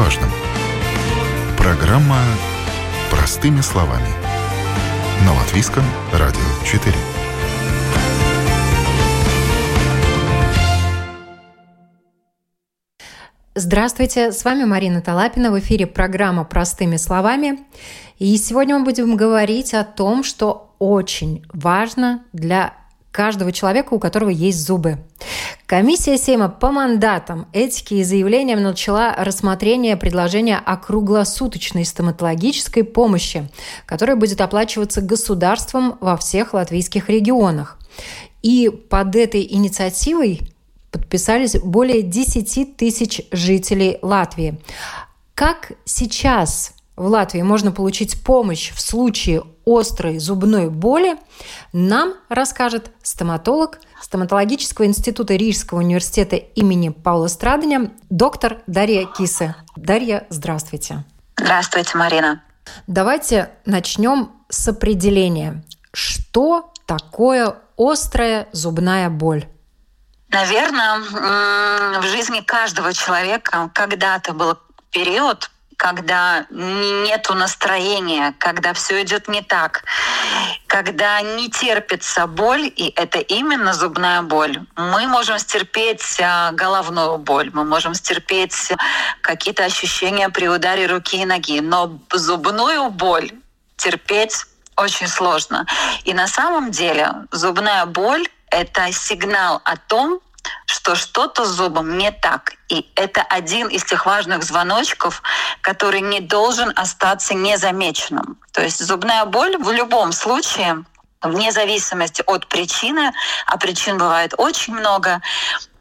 важном. Программа «Простыми словами». На Латвийском радио 4. Здравствуйте, с вами Марина Талапина, в эфире программа «Простыми словами». И сегодня мы будем говорить о том, что очень важно для каждого человека, у которого есть зубы. Комиссия Сейма по мандатам, этики и заявлениям начала рассмотрение предложения о круглосуточной стоматологической помощи, которая будет оплачиваться государством во всех латвийских регионах. И под этой инициативой подписались более 10 тысяч жителей Латвии. Как сейчас в Латвии можно получить помощь в случае острой зубной боли, нам расскажет стоматолог стоматологического института Рижского университета имени Паула Страдания доктор Дарья Кисе. Дарья, здравствуйте. Здравствуйте, Марина. Давайте начнем с определения. Что такое острая зубная боль? Наверное, в жизни каждого человека когда-то был период, когда нету настроения, когда все идет не так, когда не терпится боль, и это именно зубная боль. Мы можем стерпеть а, головную боль, мы можем стерпеть какие-то ощущения при ударе руки и ноги, но зубную боль терпеть очень сложно. И на самом деле зубная боль — это сигнал о том, что что-то с зубом не так. И это один из тех важных звоночков, который не должен остаться незамеченным. То есть зубная боль в любом случае вне зависимости от причины, а причин бывает очень много,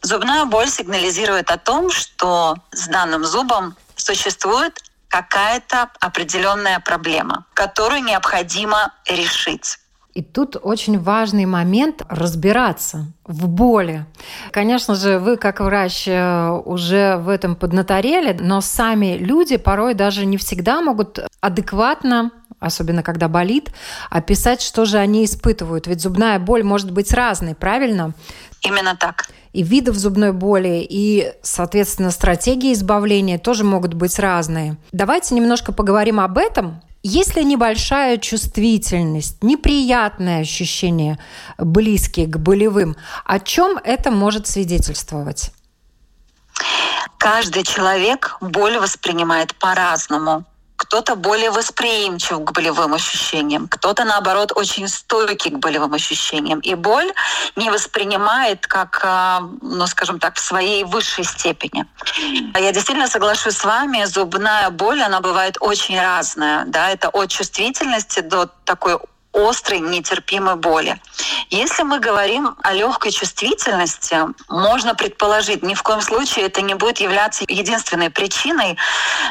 зубная боль сигнализирует о том, что с данным зубом существует какая-то определенная проблема, которую необходимо решить. И тут очень важный момент разбираться в боли. Конечно же, вы как врач э, уже в этом поднаторели, но сами люди порой даже не всегда могут адекватно особенно когда болит, описать, что же они испытывают. Ведь зубная боль может быть разной, правильно? Именно так. И видов зубной боли, и, соответственно, стратегии избавления тоже могут быть разные. Давайте немножко поговорим об этом, если небольшая чувствительность, неприятное ощущение, близкие к болевым, о чем это может свидетельствовать? Каждый человек боль воспринимает по-разному кто-то более восприимчив к болевым ощущениям, кто-то, наоборот, очень стойкий к болевым ощущениям. И боль не воспринимает как, а, ну, скажем так, в своей высшей степени. Я действительно соглашусь с вами, зубная боль, она бывает очень разная. Да? Это от чувствительности до такой острой, нетерпимой боли. Если мы говорим о легкой чувствительности, можно предположить, ни в коем случае это не будет являться единственной причиной,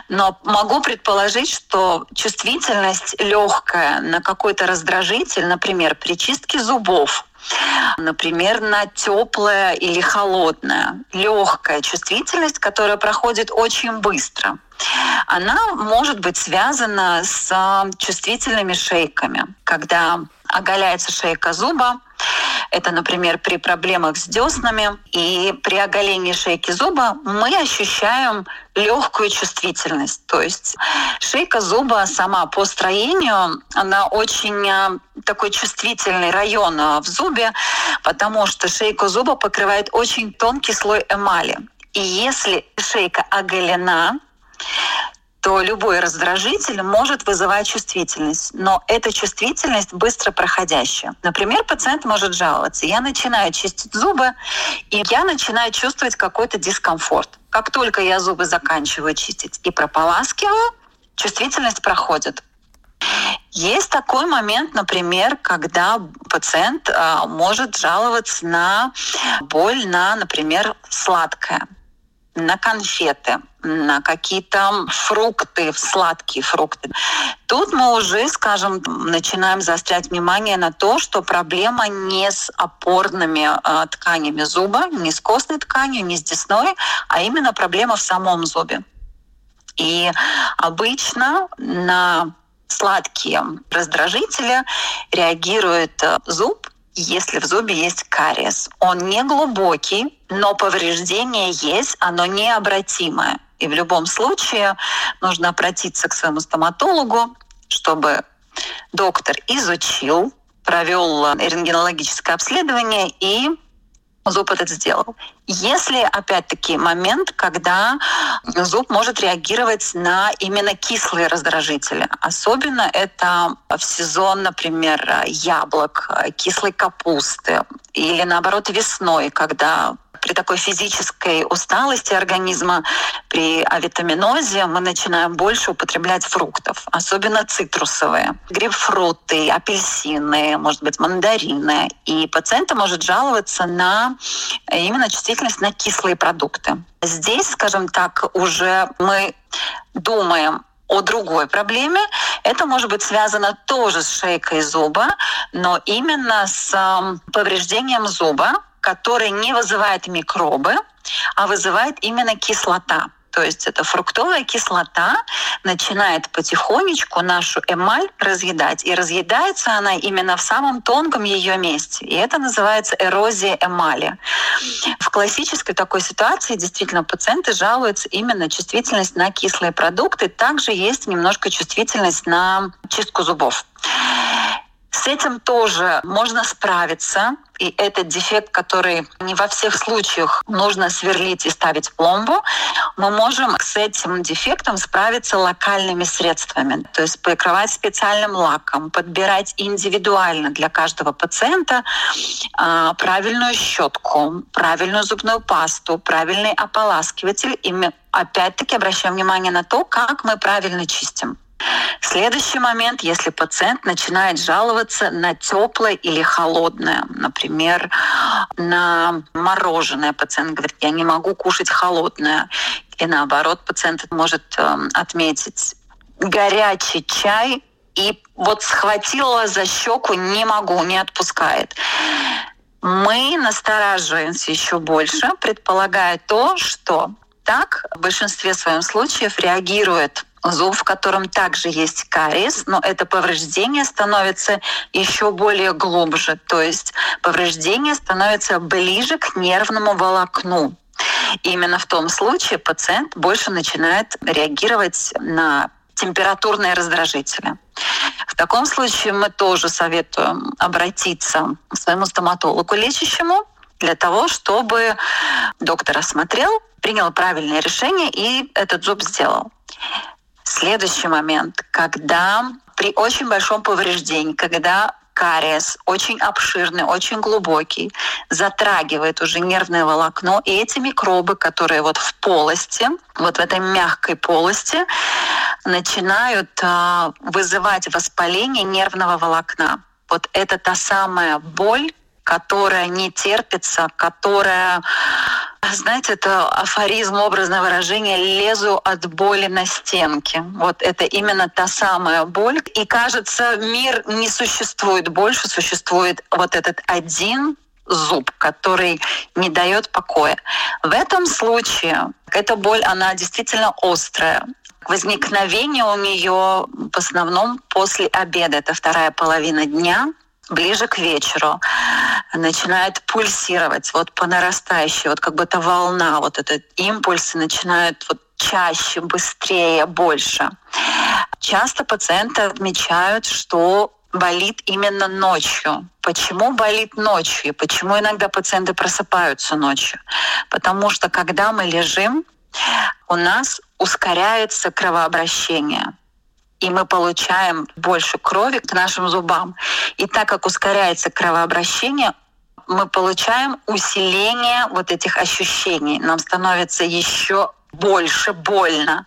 но могу предположить, что чувствительность легкая на какой-то раздражитель, например, при чистке зубов, например, на теплое или холодное, легкая чувствительность, которая проходит очень быстро. Она может быть связана с чувствительными шейками, когда оголяется шейка зуба, это, например, при проблемах с деснами. И при оголении шейки зуба мы ощущаем легкую чувствительность. То есть шейка зуба сама по строению, она очень а, такой чувствительный район а, в зубе, потому что шейку зуба покрывает очень тонкий слой эмали. И если шейка оголена, то любой раздражитель может вызывать чувствительность, но эта чувствительность быстро проходящая. Например, пациент может жаловаться. Я начинаю чистить зубы, и я начинаю чувствовать какой-то дискомфорт. Как только я зубы заканчиваю чистить и прополаскиваю, чувствительность проходит. Есть такой момент, например, когда пациент э, может жаловаться на боль на, например, сладкое на конфеты, на какие-то фрукты, сладкие фрукты. Тут мы уже, скажем, начинаем заострять внимание на то, что проблема не с опорными э, тканями зуба, не с костной тканью, не с десной, а именно проблема в самом зубе. И обычно на сладкие раздражители реагирует э, зуб если в зубе есть кариес. Он не глубокий, но повреждение есть, оно необратимое. И в любом случае нужно обратиться к своему стоматологу, чтобы доктор изучил, провел рентгенологическое обследование и зуб этот сделал. Если, опять-таки, момент, когда зуб может реагировать на именно кислые раздражители. Особенно это в сезон, например, яблок, кислой капусты. Или, наоборот, весной, когда при такой физической усталости организма, при авитаминозе мы начинаем больше употреблять фруктов, особенно цитрусовые, грейпфруты, апельсины, может быть, мандарины. И пациент может жаловаться на именно чувствительность на кислые продукты. Здесь, скажем так, уже мы думаем о другой проблеме. Это может быть связано тоже с шейкой зуба, но именно с повреждением зуба, который не вызывает микробы, а вызывает именно кислота. То есть это фруктовая кислота начинает потихонечку нашу эмаль разъедать. И разъедается она именно в самом тонком ее месте. И это называется эрозия эмали. В классической такой ситуации действительно пациенты жалуются именно чувствительность на кислые продукты. Также есть немножко чувствительность на чистку зубов. С этим тоже можно справиться. И этот дефект, который не во всех случаях нужно сверлить и ставить пломбу, мы можем с этим дефектом справиться локальными средствами. То есть покрывать специальным лаком, подбирать индивидуально для каждого пациента э, правильную щетку, правильную зубную пасту, правильный ополаскиватель. И мы опять-таки обращаем внимание на то, как мы правильно чистим. Следующий момент, если пациент начинает жаловаться на теплое или холодное, например, на мороженое, пациент говорит, я не могу кушать холодное, и наоборот, пациент может э, отметить горячий чай и вот схватила за щеку, не могу, не отпускает. Мы настораживаемся еще больше, предполагая то, что так в большинстве своем случаев реагирует зуб, в котором также есть кариес, но это повреждение становится еще более глубже, то есть повреждение становится ближе к нервному волокну. Именно в том случае пациент больше начинает реагировать на температурные раздражители. В таком случае мы тоже советуем обратиться к своему стоматологу лечащему для того, чтобы доктор осмотрел, принял правильное решение и этот зуб сделал. Следующий момент, когда при очень большом повреждении, когда кариес очень обширный, очень глубокий, затрагивает уже нервное волокно, и эти микробы, которые вот в полости, вот в этой мягкой полости, начинают э, вызывать воспаление нервного волокна. Вот это та самая боль, которая не терпится, которая, знаете, это афоризм, образное выражение «лезу от боли на стенки». Вот это именно та самая боль. И кажется, мир не существует больше, существует вот этот один зуб, который не дает покоя. В этом случае эта боль, она действительно острая. Возникновение у нее в основном после обеда, это вторая половина дня, ближе к вечеру начинает пульсировать вот по нарастающей, вот как бы это волна, вот этот импульсы начинают вот чаще, быстрее, больше. Часто пациенты отмечают, что болит именно ночью. Почему болит ночью и почему иногда пациенты просыпаются ночью? Потому что когда мы лежим, у нас ускоряется кровообращение и мы получаем больше крови к нашим зубам. И так как ускоряется кровообращение, мы получаем усиление вот этих ощущений. Нам становится еще больше больно.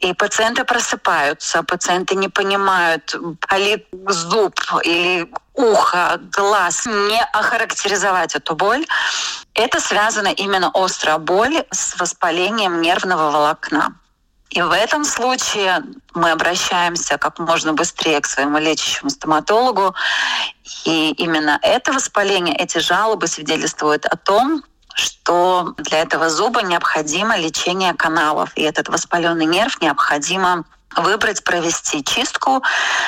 И пациенты просыпаются, пациенты не понимают, болит зуб или ухо, глаз, не охарактеризовать эту боль. Это связано именно острая боль с воспалением нервного волокна. И в этом случае мы обращаемся как можно быстрее к своему лечащему стоматологу. И именно это воспаление, эти жалобы свидетельствуют о том, что для этого зуба необходимо лечение каналов. И этот воспаленный нерв необходимо выбрать, провести чистку,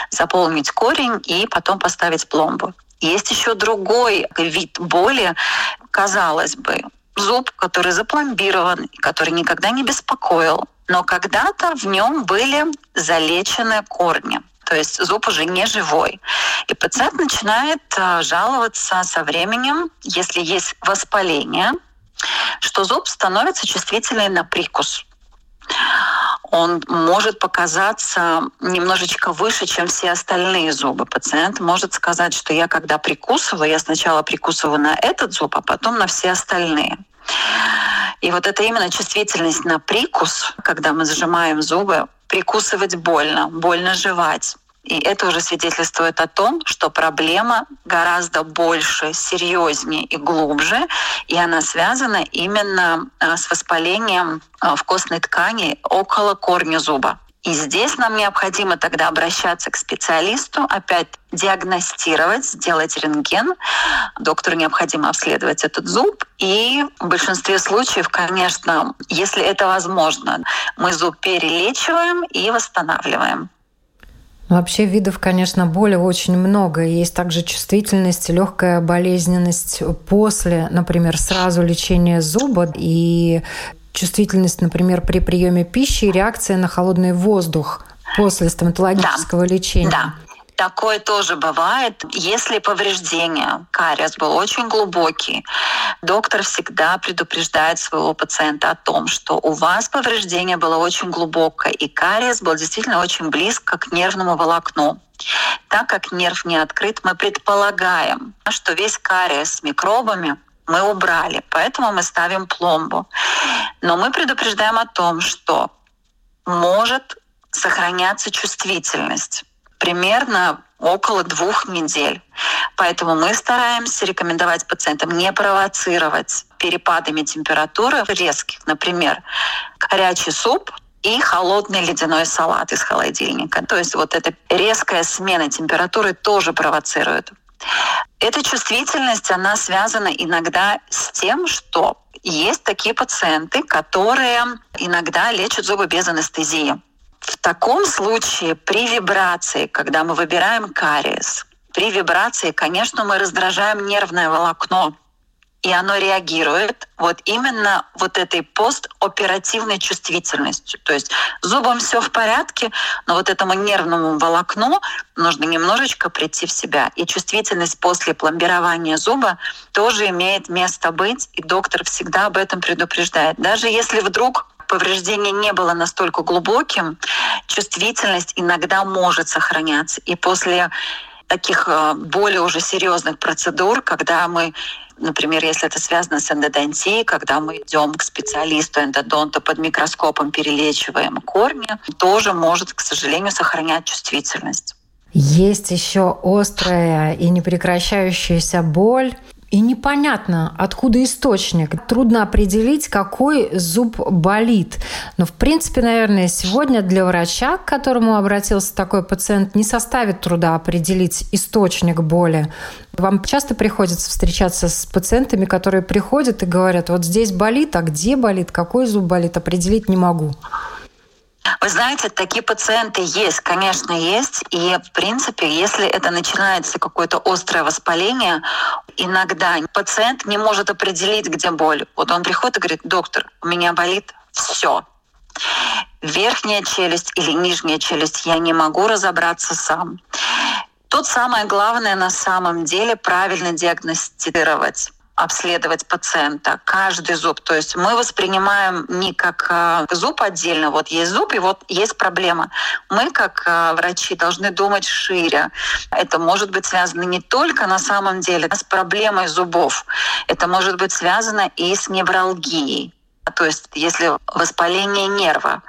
заполнить корень и потом поставить пломбу. Есть еще другой вид боли, казалось бы, зуб, который запломбирован, который никогда не беспокоил, но когда-то в нем были залечены корни. То есть зуб уже не живой. И пациент начинает а, жаловаться со временем, если есть воспаление, что зуб становится чувствительный на прикус. Он может показаться немножечко выше, чем все остальные зубы. Пациент может сказать, что я когда прикусываю, я сначала прикусываю на этот зуб, а потом на все остальные. И вот это именно чувствительность на прикус, когда мы зажимаем зубы, прикусывать больно, больно жевать. И это уже свидетельствует о том, что проблема гораздо больше, серьезнее и глубже, и она связана именно а, с воспалением а, в костной ткани около корня зуба. И здесь нам необходимо тогда обращаться к специалисту, опять диагностировать, сделать рентген. Доктору необходимо обследовать этот зуб. И в большинстве случаев, конечно, если это возможно, мы зуб перелечиваем и восстанавливаем. Вообще видов, конечно, боли очень много. Есть также чувствительность, легкая болезненность после, например, сразу лечения зуба и чувствительность, например, при приеме пищи и реакция на холодный воздух после стоматологического да. лечения. Да. Такое тоже бывает. Если повреждение, кариес был очень глубокий, доктор всегда предупреждает своего пациента о том, что у вас повреждение было очень глубокое, и кариес был действительно очень близко к нервному волокну. Так как нерв не открыт, мы предполагаем, что весь кариес с микробами мы убрали, поэтому мы ставим пломбу. Но мы предупреждаем о том, что может сохраняться чувствительность примерно около двух недель. Поэтому мы стараемся рекомендовать пациентам не провоцировать перепадами температуры резких. Например, горячий суп и холодный ледяной салат из холодильника. То есть вот эта резкая смена температуры тоже провоцирует. Эта чувствительность, она связана иногда с тем, что есть такие пациенты, которые иногда лечат зубы без анестезии. В таком случае при вибрации, когда мы выбираем кариес, при вибрации, конечно, мы раздражаем нервное волокно, и оно реагирует вот именно вот этой постоперативной чувствительностью. То есть зубом все в порядке, но вот этому нервному волокну нужно немножечко прийти в себя. И чувствительность после пломбирования зуба тоже имеет место быть, и доктор всегда об этом предупреждает. Даже если вдруг повреждение не было настолько глубоким, чувствительность иногда может сохраняться. И после таких э, более уже серьезных процедур, когда мы Например, если это связано с эндодонтией, когда мы идем к специалисту эндодонта под микроскопом, перелечиваем корни, тоже может, к сожалению, сохранять чувствительность. Есть еще острая и непрекращающаяся боль и непонятно, откуда источник. Трудно определить, какой зуб болит. Но, в принципе, наверное, сегодня для врача, к которому обратился такой пациент, не составит труда определить источник боли. Вам часто приходится встречаться с пациентами, которые приходят и говорят, вот здесь болит, а где болит, какой зуб болит, определить не могу. Вы знаете, такие пациенты есть, конечно, есть. И, в принципе, если это начинается какое-то острое воспаление, иногда пациент не может определить, где боль. Вот он приходит и говорит, доктор, у меня болит все. Верхняя челюсть или нижняя челюсть, я не могу разобраться сам. Тут самое главное на самом деле правильно диагностировать обследовать пациента, каждый зуб. То есть мы воспринимаем не как э, зуб отдельно, вот есть зуб и вот есть проблема. Мы как э, врачи должны думать шире. Это может быть связано не только на самом деле с проблемой зубов, это может быть связано и с невралгией. То есть если воспаление нерва,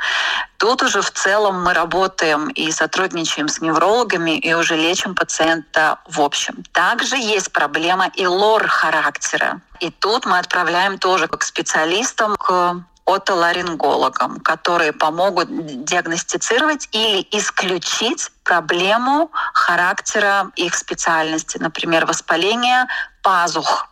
тут уже в целом мы работаем и сотрудничаем с неврологами и уже лечим пациента в общем. Также есть проблема и лор-характера. И тут мы отправляем тоже к специалистам, к отоларингологам, которые помогут диагностицировать или исключить проблему характера их специальности, например, воспаление пазух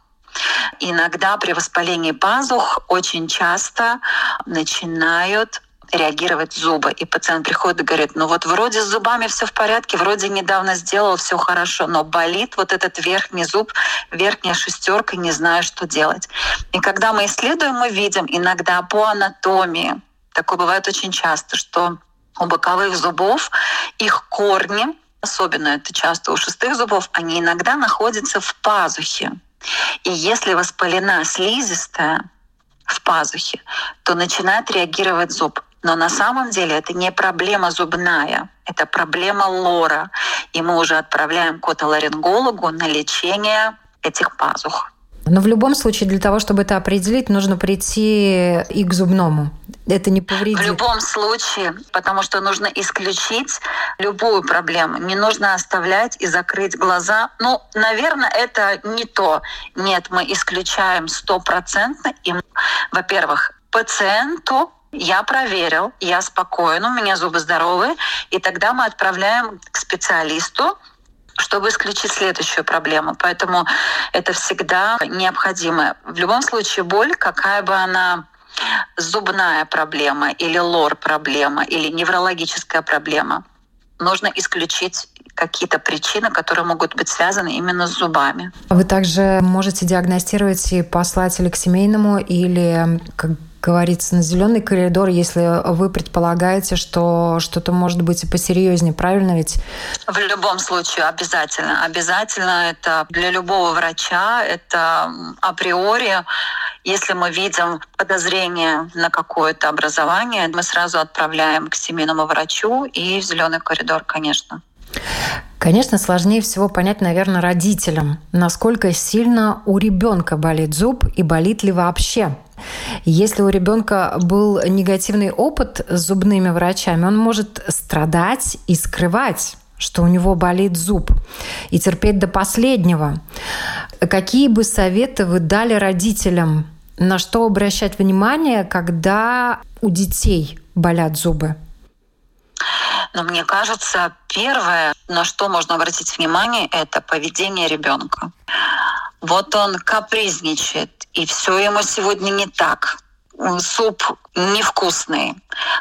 Иногда при воспалении пазух очень часто начинают реагировать зубы. И пациент приходит и говорит, ну вот вроде с зубами все в порядке, вроде недавно сделал все хорошо, но болит вот этот верхний зуб, верхняя шестерка, не знаю, что делать. И когда мы исследуем, мы видим иногда по анатомии, такое бывает очень часто, что у боковых зубов их корни, особенно это часто у шестых зубов, они иногда находятся в пазухе. И если воспалена слизистая в пазухе, то начинает реагировать зуб. Но на самом деле это не проблема зубная, это проблема лора. И мы уже отправляем к отоларингологу на лечение этих пазух. Но в любом случае, для того, чтобы это определить, нужно прийти и к зубному. Это не повредит. В любом случае, потому что нужно исключить любую проблему. Не нужно оставлять и закрыть глаза. Ну, наверное, это не то. Нет, мы исключаем стопроцентно. И, во-первых, пациенту я проверил, я спокоен, у меня зубы здоровые, и тогда мы отправляем к специалисту, чтобы исключить следующую проблему. Поэтому это всегда необходимо. В любом случае боль, какая бы она зубная проблема или лор проблема или неврологическая проблема, нужно исключить какие-то причины, которые могут быть связаны именно с зубами. Вы также можете диагностировать и послать или к семейному, или как говорится, на зеленый коридор, если вы предполагаете, что что-то может быть и посерьезнее, правильно ведь? В любом случае, обязательно. Обязательно это для любого врача, это априори. Если мы видим подозрение на какое-то образование, мы сразу отправляем к семейному врачу и в зеленый коридор, конечно. Конечно, сложнее всего понять, наверное, родителям, насколько сильно у ребенка болит зуб и болит ли вообще. Если у ребенка был негативный опыт с зубными врачами, он может страдать и скрывать что у него болит зуб, и терпеть до последнего. Какие бы советы вы дали родителям, на что обращать внимание, когда у детей болят зубы? Но мне кажется, первое, на что можно обратить внимание, это поведение ребенка. Вот он капризничает, и все ему сегодня не так. Суп невкусный,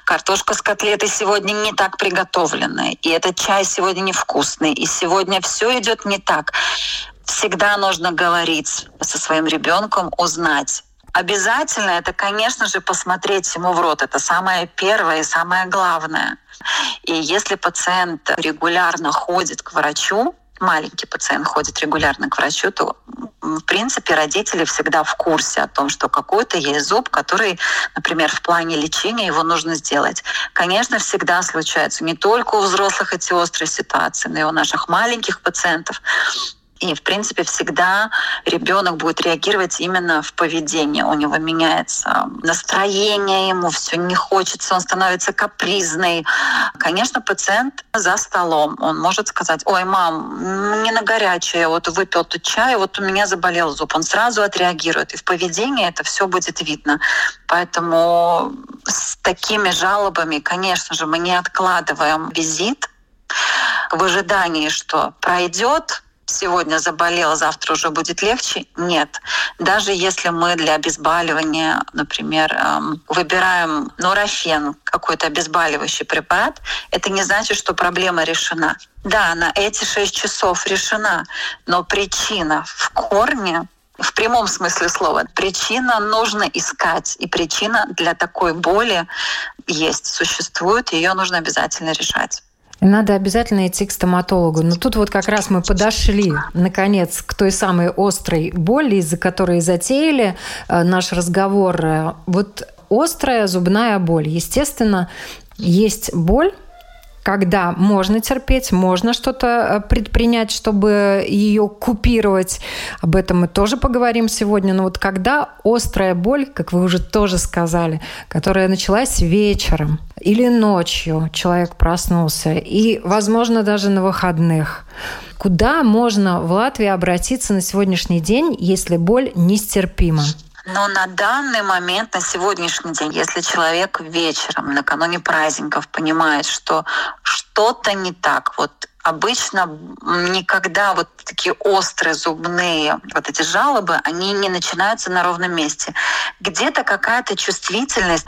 картошка с котлетой сегодня не так приготовленная, и этот чай сегодня невкусный, и сегодня все идет не так. Всегда нужно говорить со своим ребенком, узнать, Обязательно это, конечно же, посмотреть ему в рот. Это самое первое и самое главное. И если пациент регулярно ходит к врачу, маленький пациент ходит регулярно к врачу, то в принципе родители всегда в курсе о том, что какой-то есть зуб, который, например, в плане лечения его нужно сделать. Конечно, всегда случается не только у взрослых эти острые ситуации, но и у наших маленьких пациентов. И, в принципе, всегда ребенок будет реагировать именно в поведении. У него меняется настроение, ему все не хочется, он становится капризный. Конечно, пациент за столом, он может сказать, ой, мам, мне на горячее, вот выпил тут чай, вот у меня заболел зуб. Он сразу отреагирует. И в поведении это все будет видно. Поэтому с такими жалобами, конечно же, мы не откладываем визит в ожидании, что пройдет, сегодня заболела, завтра уже будет легче? Нет. Даже если мы для обезболивания, например, эм, выбираем нурофен, какой-то обезболивающий препарат, это не значит, что проблема решена. Да, на эти шесть часов решена, но причина в корне в прямом смысле слова. Причина нужно искать, и причина для такой боли есть, существует, ее нужно обязательно решать. Надо обязательно идти к стоматологу. Но тут вот как раз мы подошли, наконец, к той самой острой боли, из-за которой затеяли э, наш разговор. Вот острая зубная боль. Естественно, есть боль, когда можно терпеть, можно что-то э, предпринять, чтобы ее купировать. Об этом мы тоже поговорим сегодня. Но вот когда острая боль, как вы уже тоже сказали, которая началась вечером или ночью, человек проснулся, и, возможно, даже на выходных, куда можно в Латвии обратиться на сегодняшний день, если боль нестерпима? Но на данный момент, на сегодняшний день, если человек вечером, накануне праздников, понимает, что что-то не так, вот обычно никогда вот такие острые зубные вот эти жалобы, они не начинаются на ровном месте. Где-то какая-то чувствительность,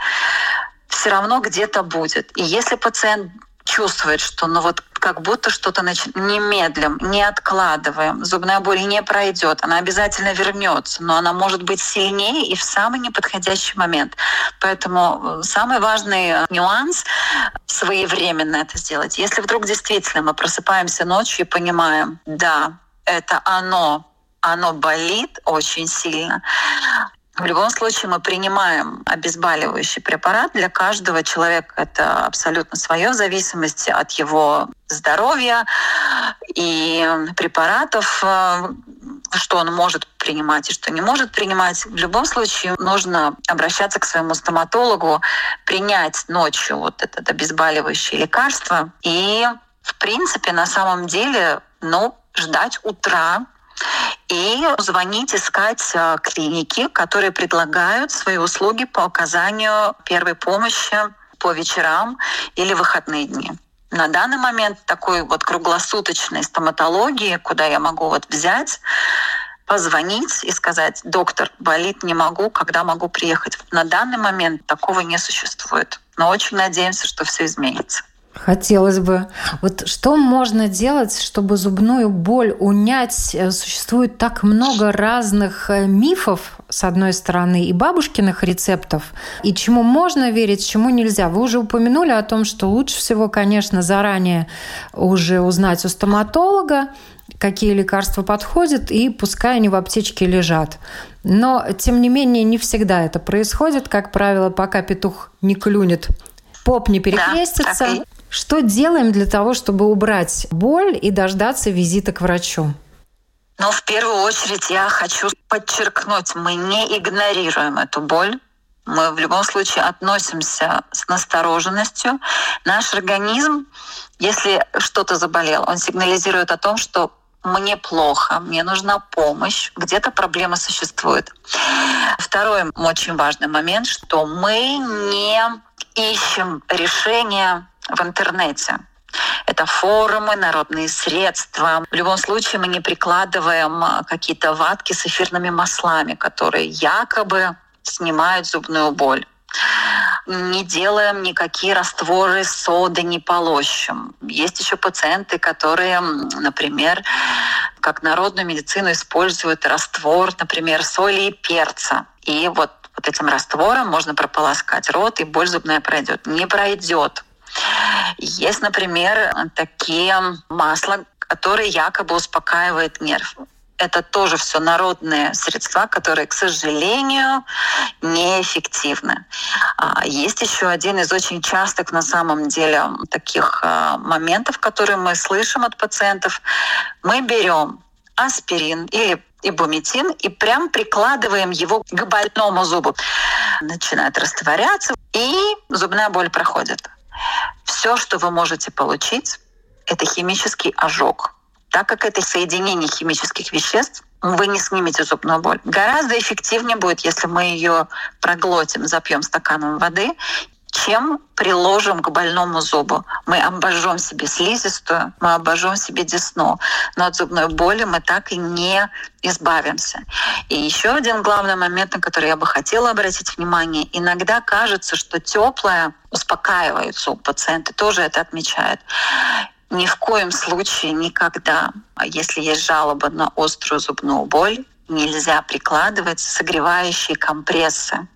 все равно где-то будет. И если пациент чувствует, что ну вот как будто что-то нач... немедлим, не откладываем, зубная боль не пройдет, она обязательно вернется, но она может быть сильнее и в самый неподходящий момент. Поэтому э, самый важный э, нюанс — своевременно это сделать. Если вдруг действительно мы просыпаемся ночью и понимаем, да, это оно, оно болит очень сильно, в любом случае мы принимаем обезболивающий препарат. Для каждого человека это абсолютно свое, в зависимости от его здоровья и препаратов, э, что он может принимать и что не может принимать. В любом случае нужно обращаться к своему стоматологу, принять ночью вот это обезболивающее лекарство и, в принципе, на самом деле, ну, ждать утра, и звонить, искать э, клиники, которые предлагают свои услуги по оказанию первой помощи по вечерам или выходные дни. На данный момент такой вот круглосуточной стоматологии, куда я могу вот взять, позвонить и сказать, доктор, болит, не могу, когда могу приехать. На данный момент такого не существует. Но очень надеемся, что все изменится. Хотелось бы. Вот что можно делать, чтобы зубную боль унять? Э, существует так много разных э, мифов, с одной стороны, и бабушкиных рецептов, и чему можно верить, чему нельзя. Вы уже упомянули о том, что лучше всего, конечно, заранее уже узнать у стоматолога, какие лекарства подходят, и пускай они в аптечке лежат. Но, тем не менее, не всегда это происходит. Как правило, пока петух не клюнет, поп не перекрестится. Да, что делаем для того, чтобы убрать боль и дождаться визита к врачу? Ну, в первую очередь я хочу подчеркнуть, мы не игнорируем эту боль. Мы в любом случае относимся с настороженностью. Наш организм, если что-то заболел, он сигнализирует о том, что мне плохо, мне нужна помощь, где-то проблема существует. Второй очень важный момент, что мы не ищем решения в интернете. Это форумы, народные средства. В любом случае мы не прикладываем а, какие-то ватки с эфирными маслами, которые якобы снимают зубную боль не делаем никакие растворы соды, не полощем. Есть еще пациенты, которые, например, как народную медицину используют раствор, например, соли и перца. И вот, вот этим раствором можно прополоскать рот, и боль зубная пройдет. Не пройдет. Есть, например, такие масла, которые якобы успокаивают нерв. Это тоже все народные средства, которые, к сожалению, неэффективны. А, есть еще один из очень частых на самом деле таких а, моментов, которые мы слышим от пациентов. Мы берем аспирин или ибумитин и прям прикладываем его к больному зубу. Начинает растворяться, и зубная боль проходит. Все, что вы можете получить, это химический ожог. Так как это соединение химических веществ, вы не снимете зубную боль. Гораздо эффективнее будет, если мы ее проглотим, запьем стаканом воды чем приложим к больному зубу. Мы обожжем себе слизистую, мы обожжем себе десну, но от зубной боли мы так и не избавимся. И еще один главный момент, на который я бы хотела обратить внимание. Иногда кажется, что теплое успокаивает зуб. Пациенты тоже это отмечают. Ни в коем случае никогда, если есть жалоба на острую зубную боль, нельзя прикладывать согревающие компрессы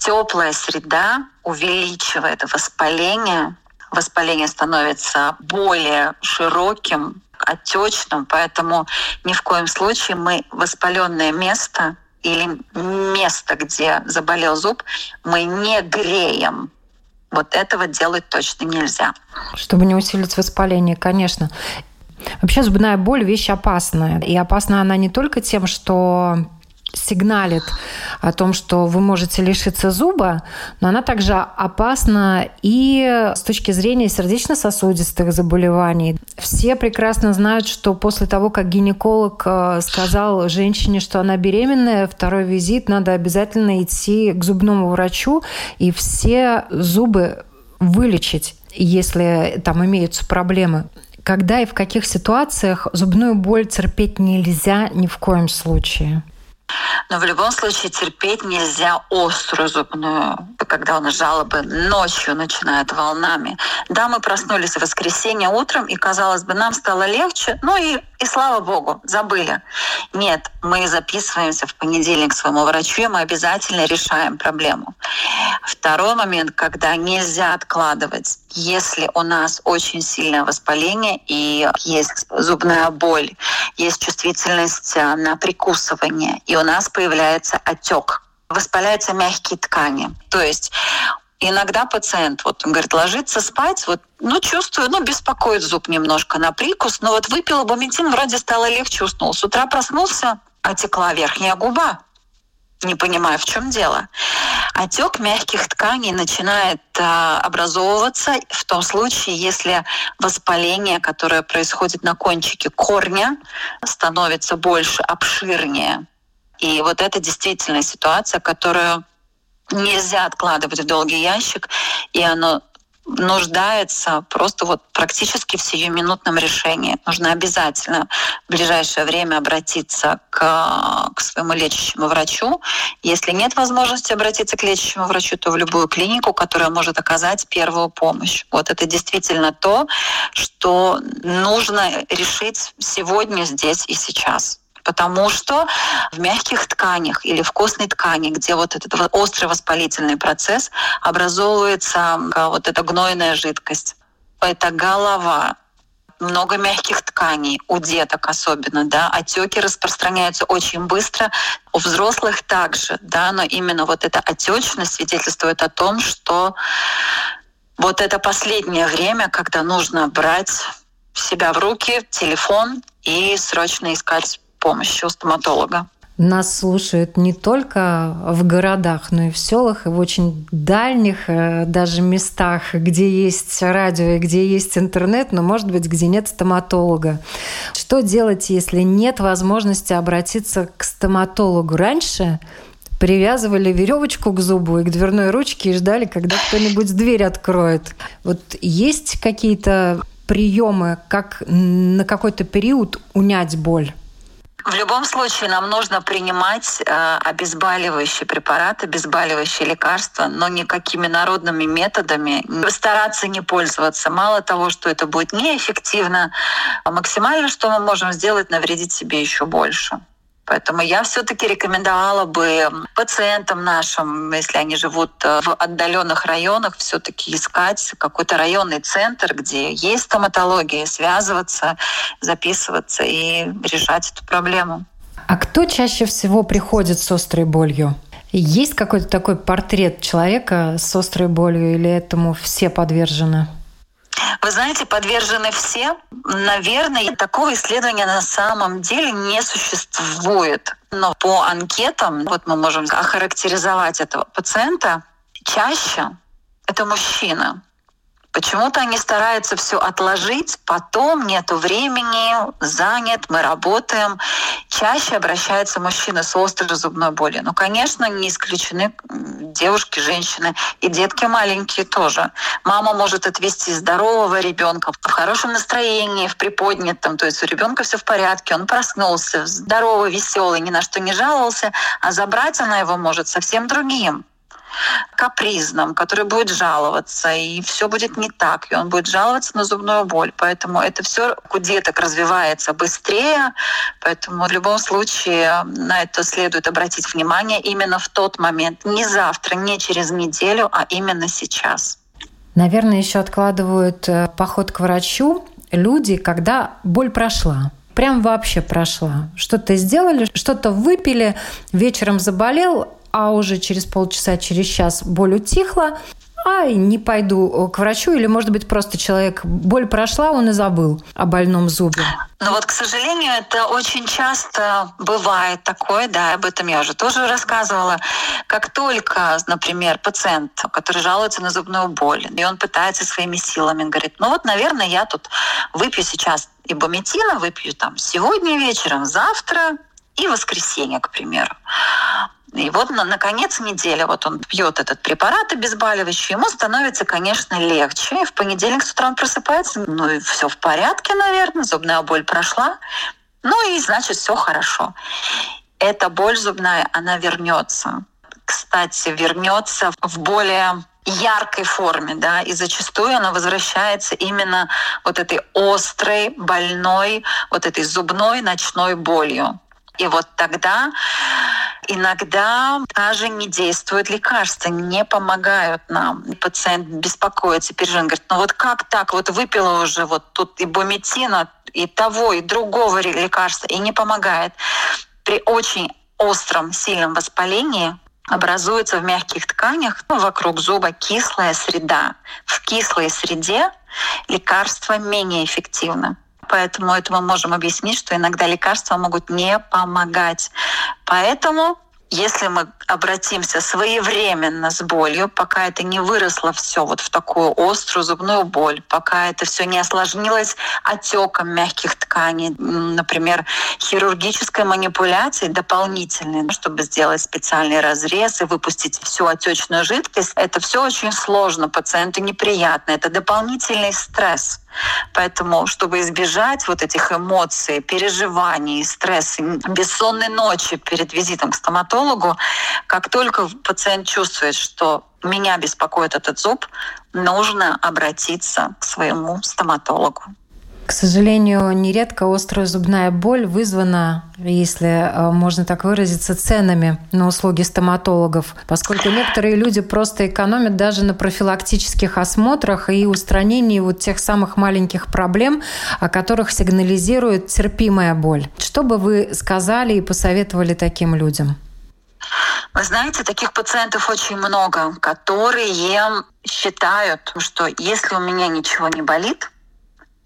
теплая среда увеличивает воспаление, воспаление становится более широким, отечным, поэтому ни в коем случае мы воспаленное место или место, где заболел зуб, мы не греем. Вот этого делать точно нельзя. Чтобы не усилить воспаление, конечно. Вообще зубная боль – вещь опасная. И опасна она не только тем, что сигналит о том, что вы можете лишиться зуба, но она также опасна и с точки зрения сердечно-сосудистых заболеваний. Все прекрасно знают, что после того, как гинеколог э, сказал женщине, что она беременная, второй визит надо обязательно идти к зубному врачу и все зубы вылечить, если там имеются проблемы. Когда и в каких ситуациях зубную боль терпеть нельзя ни в коем случае? Но в любом случае терпеть нельзя острую зубную, когда у нас жалобы ночью начинают волнами. Да, мы проснулись в воскресенье утром, и, казалось бы, нам стало легче, ну и, и слава богу, забыли. Нет, мы записываемся в понедельник к своему врачу, и мы обязательно решаем проблему. Второй момент, когда нельзя откладывать. Если у нас очень сильное воспаление и есть зубная боль, есть чувствительность а, на прикусывание, и у нас появляется отек, воспаляются мягкие ткани. То есть Иногда пациент, вот он говорит, ложится спать, вот, ну, чувствую, ну, беспокоит зуб немножко на прикус, но вот выпил бументин, вроде стало легче, уснул. С утра проснулся, отекла верхняя губа, не понимаю, в чем дело. Отек мягких тканей начинает э, образовываться в том случае, если воспаление, которое происходит на кончике корня, становится больше, обширнее. И вот это действительно ситуация, которую нельзя откладывать в долгий ящик, и оно нуждается просто вот практически в сиюминутном решении. Нужно обязательно в ближайшее время обратиться к, к своему лечащему врачу. Если нет возможности обратиться к лечащему врачу, то в любую клинику, которая может оказать первую помощь. Вот это действительно то, что нужно решить сегодня, здесь и сейчас потому что в мягких тканях или в костной ткани, где вот этот острый воспалительный процесс, образовывается вот эта гнойная жидкость. Это голова, много мягких тканей, у деток особенно, да, отеки распространяются очень быстро, у взрослых также, да, но именно вот эта отечность свидетельствует о том, что вот это последнее время, когда нужно брать себя в руки, телефон и срочно искать помощи у стоматолога. Нас слушают не только в городах, но и в селах, и в очень дальних э, даже местах, где есть радио и где есть интернет, но, может быть, где нет стоматолога. Что делать, если нет возможности обратиться к стоматологу? Раньше привязывали веревочку к зубу и к дверной ручке и ждали, когда кто-нибудь дверь откроет. Вот есть какие-то приемы, как на какой-то период унять боль? В любом случае нам нужно принимать э, обезболивающие препараты, обезболивающие лекарства, но никакими народными методами стараться не пользоваться. Мало того, что это будет неэффективно, а максимально, что мы можем сделать, навредить себе еще больше. Поэтому я все-таки рекомендовала бы пациентам нашим, если они живут э, в отдаленных районах, все-таки искать какой-то районный центр, где есть стоматология, связываться, записываться и решать эту проблему. А кто чаще всего приходит с острой болью? Есть какой-то такой портрет человека с острой болью или этому все подвержены? Вы знаете, подвержены все. Наверное, такого исследования на самом деле не существует. Но по анкетам вот мы можем охарактеризовать этого пациента. Чаще это мужчина. Почему-то они стараются все отложить, потом нету времени, занят, мы работаем. Чаще обращаются мужчины с острой зубной болью. Ну, конечно, не исключены девушки, женщины и детки маленькие тоже. Мама может отвести здорового ребенка в хорошем настроении, в приподнятом, то есть у ребенка все в порядке, он проснулся, здоровый, веселый, ни на что не жаловался, а забрать она его может совсем другим капризным, который будет жаловаться, и все будет не так, и он будет жаловаться на зубную боль. Поэтому это все у деток развивается быстрее, поэтому в любом случае на это следует обратить внимание именно в тот момент, не завтра, не через неделю, а именно сейчас. Наверное, еще откладывают э, поход к врачу люди, когда боль прошла прям вообще прошла. Что-то сделали, что-то выпили, вечером заболел, а уже через полчаса, через час боль утихла, ай, не пойду к врачу, или, может быть, просто человек, боль прошла, он и забыл о больном зубе. Ну вот, к сожалению, это очень часто бывает такое, да, об этом я уже тоже рассказывала. Как только, например, пациент, который жалуется на зубную боль, и он пытается своими силами, говорит, ну вот, наверное, я тут выпью сейчас ибуметина, выпью там сегодня вечером, завтра и воскресенье, к примеру. И вот на, на конец недели вот он пьет этот препарат обезболивающий, ему становится, конечно, легче. И в понедельник с утра он просыпается, ну и все в порядке, наверное, зубная боль прошла. Ну и значит, все хорошо. эта боль зубная, она вернется. Кстати, вернется в более яркой форме, да, и зачастую она возвращается именно вот этой острой, больной, вот этой зубной ночной болью. И вот тогда иногда даже не действуют лекарства, не помогают нам. Пациент беспокоится, переживает, говорит, ну вот как так, вот выпила уже вот тут и буметина, и того, и другого лекарства, и не помогает. При очень остром, сильном воспалении образуется в мягких тканях ну, вокруг зуба кислая среда. В кислой среде лекарства менее эффективны. Поэтому это мы можем объяснить, что иногда лекарства могут не помогать. Поэтому если мы обратимся своевременно с болью, пока это не выросло все вот в такую острую зубную боль, пока это все не осложнилось отеком мягких тканей, например, хирургической манипуляцией дополнительной, чтобы сделать специальный разрез и выпустить всю отечную жидкость, это все очень сложно, пациенту неприятно, это дополнительный стресс. Поэтому, чтобы избежать вот этих эмоций, переживаний, стресса, бессонной ночи перед визитом к стоматологу, как только пациент чувствует, что меня беспокоит этот зуб, нужно обратиться к своему стоматологу. К сожалению, нередко острая зубная боль вызвана, если э, можно так выразиться, ценами на услуги стоматологов, поскольку некоторые люди просто экономят даже на профилактических осмотрах и устранении вот тех самых маленьких проблем, о которых сигнализирует терпимая боль. Что бы вы сказали и посоветовали таким людям? Вы знаете, таких пациентов очень много, которые считают, что если у меня ничего не болит,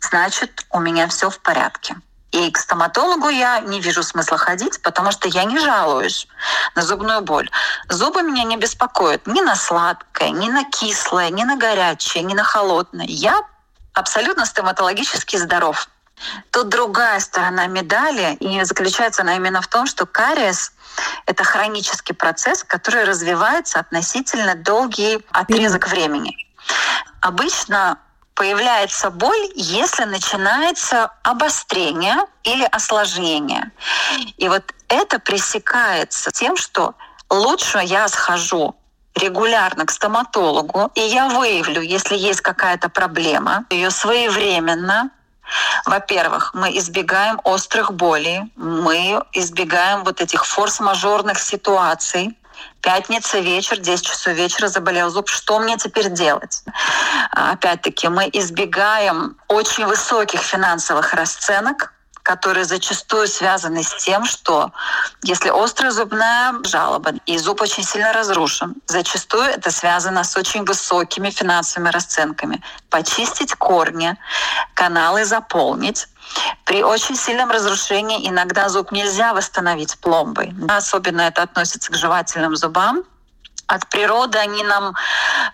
значит, у меня все в порядке. И к стоматологу я не вижу смысла ходить, потому что я не жалуюсь на зубную боль. Зубы меня не беспокоят ни на сладкое, ни на кислое, ни на горячее, ни на холодное. Я абсолютно стоматологически здоров. Тут другая сторона медали, и заключается она именно в том, что кариес — это хронический процесс, который развивается относительно долгий отрезок времени. Обычно появляется боль, если начинается обострение или осложнение. И вот это пресекается тем, что лучше я схожу регулярно к стоматологу, и я выявлю, если есть какая-то проблема, ее своевременно. Во-первых, мы избегаем острых болей, мы избегаем вот этих форс-мажорных ситуаций, Пятница вечер, 10 часов вечера заболел зуб. Что мне теперь делать? Опять-таки, мы избегаем очень высоких финансовых расценок, которые зачастую связаны с тем, что если острая зубная жалоба и зуб очень сильно разрушен, зачастую это связано с очень высокими финансовыми расценками. Почистить корни, каналы заполнить, при очень сильном разрушении иногда зуб нельзя восстановить пломбой. Особенно это относится к жевательным зубам. От природы они нам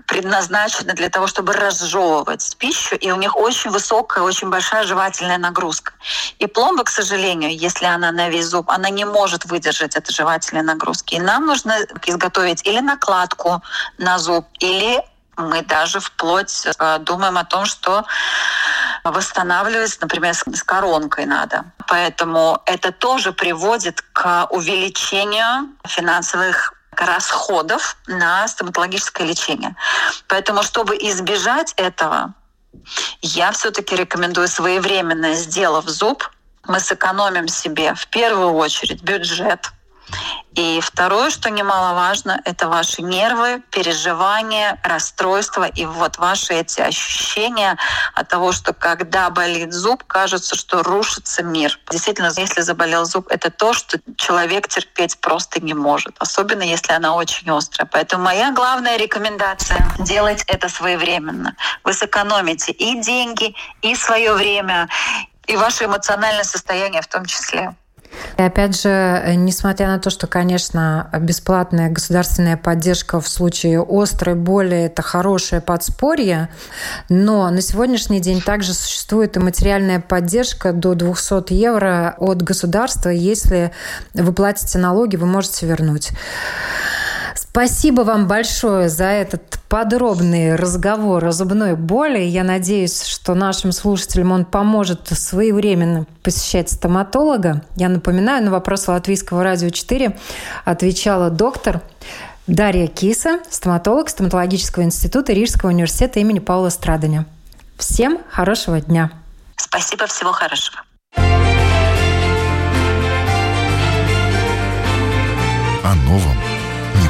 предназначены для того, чтобы разжевывать пищу, и у них очень высокая, очень большая жевательная нагрузка. И пломба, к сожалению, если она на весь зуб, она не может выдержать этой жевательной нагрузки. И нам нужно изготовить или накладку на зуб, или мы даже вплоть э, думаем о том, что восстанавливать, например, с коронкой надо. Поэтому это тоже приводит к увеличению финансовых расходов на стоматологическое лечение. Поэтому, чтобы избежать этого, я все-таки рекомендую своевременно, сделав зуб, мы сэкономим себе в первую очередь бюджет – и второе, что немаловажно, это ваши нервы, переживания, расстройства и вот ваши эти ощущения от того, что когда болит зуб, кажется, что рушится мир. Действительно, если заболел зуб, это то, что человек терпеть просто не может, особенно если она очень острая. Поэтому моя главная рекомендация — делать это своевременно. Вы сэкономите и деньги, и свое время, и ваше эмоциональное состояние в том числе. И опять же, несмотря на то, что, конечно, бесплатная государственная поддержка в случае острой боли – это хорошее подспорье, но на сегодняшний день также существует и материальная поддержка до 200 евро от государства. Если вы платите налоги, вы можете вернуть. Спасибо вам большое за этот подробный разговор о зубной боли. Я надеюсь, что нашим слушателям он поможет своевременно посещать стоматолога. Я напоминаю, на вопрос Латвийского радио 4 отвечала доктор Дарья Киса, стоматолог стоматологического института Рижского университета имени Паула Страдания. Всем хорошего дня. Спасибо, всего хорошего. О новом,